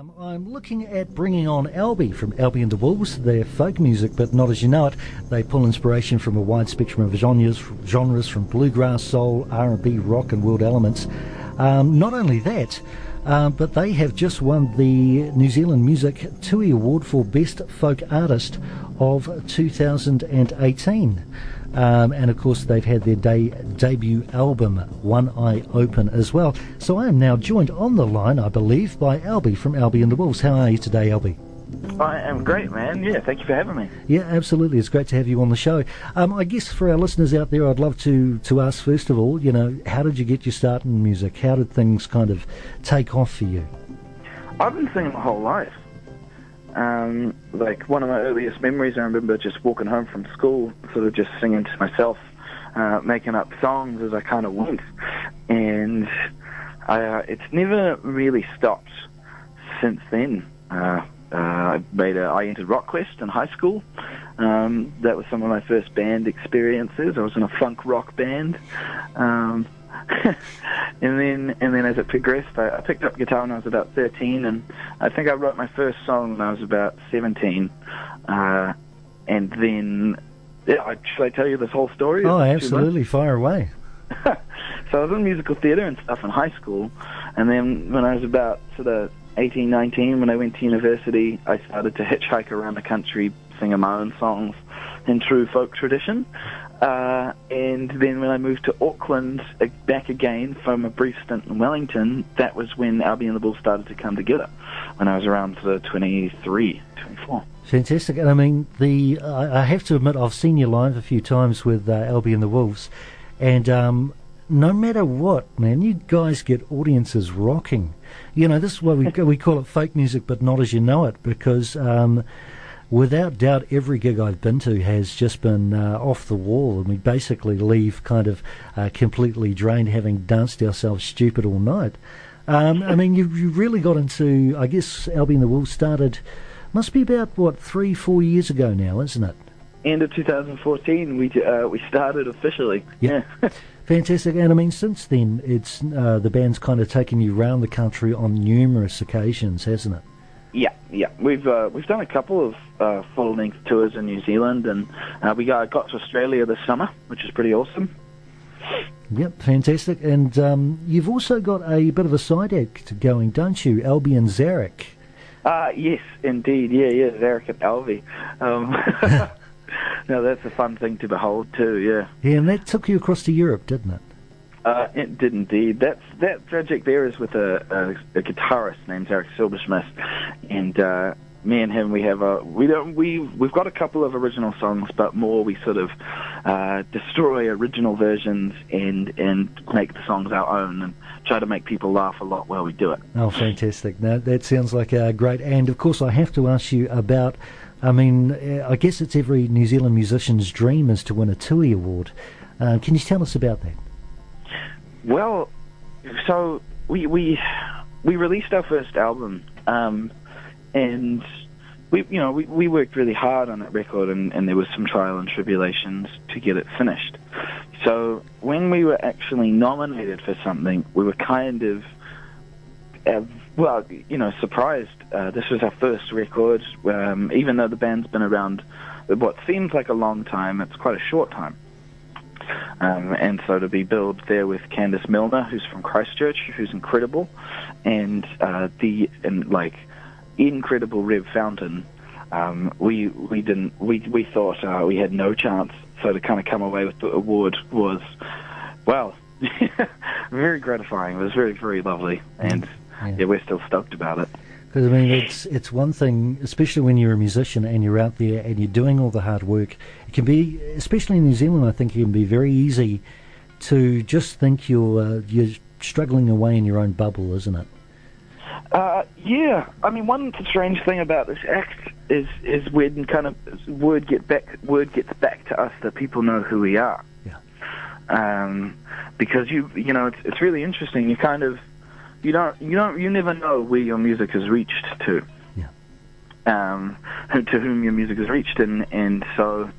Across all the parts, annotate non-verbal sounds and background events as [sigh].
Um, I'm looking at bringing on Albie from Albie and the Wolves. They're folk music, but not as you know it. They pull inspiration from a wide spectrum of genres, genres from bluegrass, soul, R&B, rock, and world elements. Um, not only that, uh, but they have just won the New Zealand Music TUI Award for Best Folk Artist of 2018. Um, and of course, they've had their day, debut album, One Eye Open, as well. So I am now joined on the line, I believe, by Albie from Albie and the Wolves. How are you today, Albie? I am great, man. Yeah, thank you for having me. Yeah, absolutely. It's great to have you on the show. Um, I guess for our listeners out there, I'd love to, to ask, first of all, you know, how did you get your start in music? How did things kind of take off for you? I've been singing my whole life. Um, like one of my earliest memories, I remember just walking home from school, sort of just singing to myself, uh, making up songs as I kind of went, and I, uh, it's never really stopped since then. Uh, uh, I made a, I entered Rockquest in high school. Um, that was some of my first band experiences. I was in a funk rock band. Um, [laughs] and then and then as it progressed, I, I picked up guitar when I was about 13, and I think I wrote my first song when I was about 17. Uh, and then, yeah, should I tell you this whole story? Oh, absolutely, fire away. [laughs] so I was in musical theatre and stuff in high school, and then when I was about sort of 18, 19, when I went to university, I started to hitchhike around the country singing my own songs in true folk tradition. Uh, and then when I moved to Auckland, uh, back again from a brief stint in Wellington, that was when Albie and the Wolves started to come together. When I was around of 23, 24. Fantastic. And I mean, the I have to admit, I've seen you live a few times with uh, Albie and the Wolves, and um, no matter what, man, you guys get audiences rocking. You know, this is why we [laughs] we call it folk music, but not as you know it, because um, without doubt, every gig I've been to has just been uh, off the wall, and we basically leave kind of uh, completely drained, having danced ourselves stupid all night. Um, I mean, you you really got into. I guess Albie and the Wolves started. Must be about what three, four years ago now, isn't it? End of 2014, we uh, we started officially. Yeah. [laughs] Fantastic, and I mean, since then, it's uh, the band's kind of taken you around the country on numerous occasions, hasn't it? Yeah, yeah. We've uh, we've done a couple of uh, full length tours in New Zealand, and uh, we got got to Australia this summer, which is pretty awesome. Yep, fantastic. And um, you've also got a bit of a side act going, don't you? Albie and Zarek. Uh, yes, indeed. Yeah, yeah, Zarek and Albie. Um, [laughs] [laughs] no, that's a fun thing to behold too. Yeah. Yeah, and that took you across to Europe, didn't it? Uh, it did indeed. That's that project there is with a, a, a guitarist named Eric Silbersmith, and uh, me and him we have a we don't we we've got a couple of original songs, but more we sort of uh, destroy original versions and and make the songs our own and try to make people laugh a lot while we do it. Oh, fantastic! Now that sounds like a great. And of course, I have to ask you about. I mean, I guess it's every New Zealand musician's dream is to win a TUI award. Uh, can you tell us about that? Well, so we we we released our first album, um, and we you know we, we worked really hard on that record, and, and there was some trial and tribulations to get it finished. So when we were actually nominated for something, we were kind of uh, well, you know, surprised. Uh, this was our first record, um, even though the band's been around what seems like a long time. It's quite a short time. Um, and so to be billed there with Candice Milner, who's from Christchurch, who's incredible, and uh, the and like incredible Reb Fountain, um, we we didn't we we thought uh, we had no chance. So to kind of come away with the award was, well, [laughs] very gratifying. It was very very lovely, and yeah, yeah we're still stoked about it. Because I mean, it's it's one thing, especially when you're a musician and you're out there and you're doing all the hard work. It can be, especially in New Zealand, I think it can be very easy to just think you're uh, you're struggling away in your own bubble, isn't it? Uh, yeah, I mean, one strange thing about this act is is when kind of word get back word gets back to us that people know who we are. Yeah. Um, because you you know it's it's really interesting. You kind of you don't you don't you never know where your music has reached to. Yeah. Um, to whom your music has reached, and and so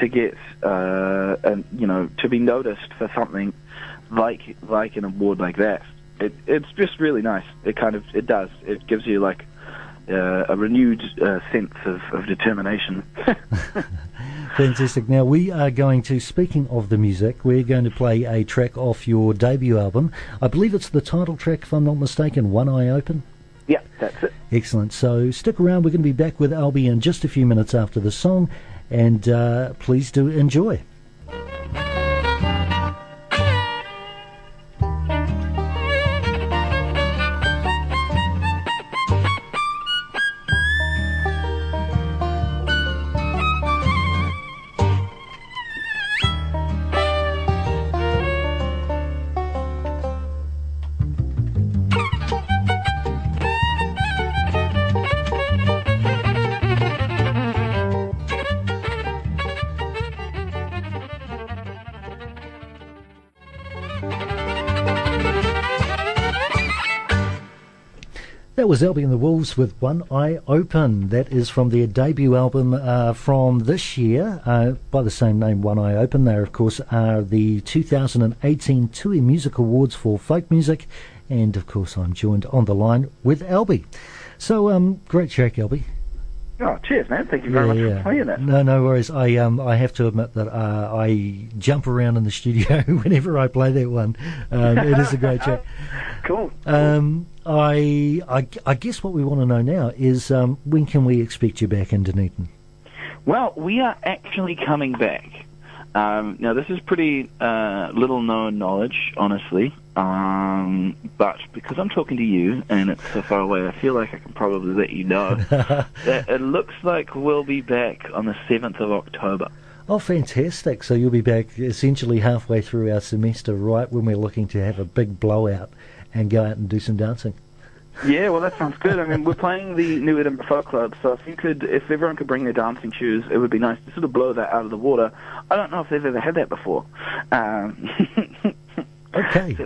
to get uh, and you know to be noticed for something like like an award like that, it it's just really nice. It kind of it does. It gives you like uh, a renewed uh, sense of, of determination. [laughs] Fantastic. Now, we are going to, speaking of the music, we're going to play a track off your debut album. I believe it's the title track, if I'm not mistaken, One Eye Open. Yeah, that's it. Excellent. So stick around. We're going to be back with Albie in just a few minutes after the song, and uh, please do enjoy. That was Albie and the Wolves with One Eye Open. That is from their debut album uh, from this year uh, by the same name, One Eye Open. They, of course, are the 2018 TUI Music Awards for folk music. And, of course, I'm joined on the line with Albie. So, um, great track, Albie. Oh, cheers, man! Thank you very yeah, much yeah. for playing that. No, no worries. I um, I have to admit that uh, I jump around in the studio [laughs] whenever I play that one. Um, it is a great track. [laughs] cool. Um, I, I, I guess what we want to know now is um, when can we expect you back in Dunedin? Well, we are actually coming back. Um, now, this is pretty uh, little known knowledge, honestly. Um, but because I'm talking to you and it's so far away, I feel like I can probably let you know [laughs] that it looks like we'll be back on the 7th of October. Oh, fantastic. So you'll be back essentially halfway through our semester, right when we're looking to have a big blowout and go out and do some dancing. Yeah, well, that sounds good. I mean, we're playing the New Edinburgh Folk Club, so if you could, if everyone could bring their dancing shoes, it would be nice to sort of blow that out of the water. I don't know if they've ever had that before. Um, [laughs] okay.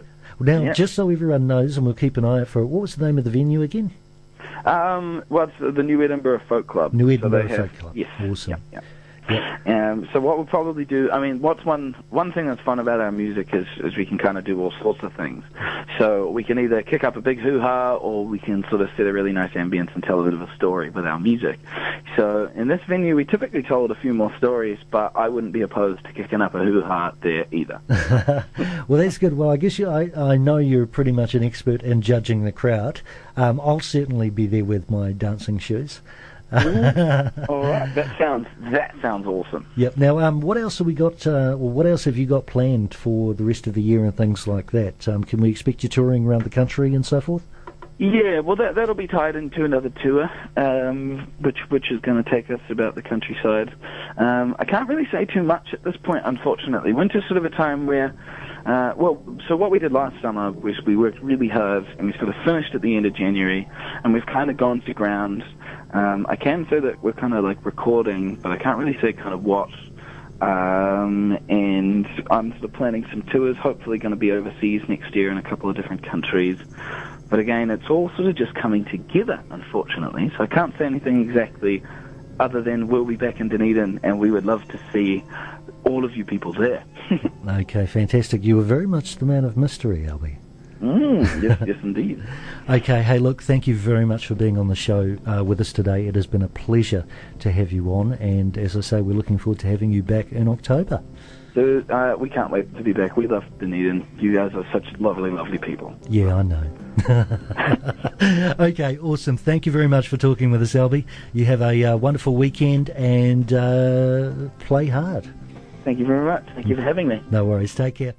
Now, yeah. just so everyone knows, and we'll keep an eye out for it, what was the name of the venue again? Um, well, it's the New Edinburgh Folk Club. New Edinburgh so Folk Club. Yes. Awesome. Um, so what we'll probably do, I mean, what's one one thing that's fun about our music is, is we can kind of do all sorts of things. So we can either kick up a big hoo-ha or we can sort of set a really nice ambience and tell a bit of a story with our music. So in this venue, we typically told a few more stories, but I wouldn't be opposed to kicking up a hoo-ha there either. [laughs] well, that's good. Well, I guess you, I, I know you're pretty much an expert in judging the crowd. Um, I'll certainly be there with my dancing shoes. [laughs] all right, that sounds that sounds awesome. Yep. Now, um, what else have we got? Uh, well, what else have you got planned for the rest of the year and things like that? Um, can we expect you touring around the country and so forth? Yeah, well, that that'll be tied into another tour, um, which which is going to take us about the countryside. Um, I can't really say too much at this point, unfortunately. Winter's sort of a time where uh, well, so what we did last summer was we worked really hard and we sort of finished at the end of January and we've kind of gone to ground. Um, I can say that we're kind of like recording, but I can't really say kind of what. Um, and I'm sort of planning some tours, hopefully going to be overseas next year in a couple of different countries. But again, it's all sort of just coming together, unfortunately. So I can't say anything exactly other than we'll be back in Dunedin and we would love to see all of you people there. [laughs] okay, fantastic. You were very much the man of mystery, Albie. Mm, [laughs] yes, yes, indeed. okay, hey, look, thank you very much for being on the show uh, with us today. It has been a pleasure to have you on, and as I say, we're looking forward to having you back in October. So uh, we can't wait to be back. We love Dunedin. You guys are such lovely, lovely people. Yeah, I know. [laughs] okay, awesome. Thank you very much for talking with us, Albie. You have a uh, wonderful weekend and uh, play hard. Thank you very much. Thank you for having me. No worries. Take care.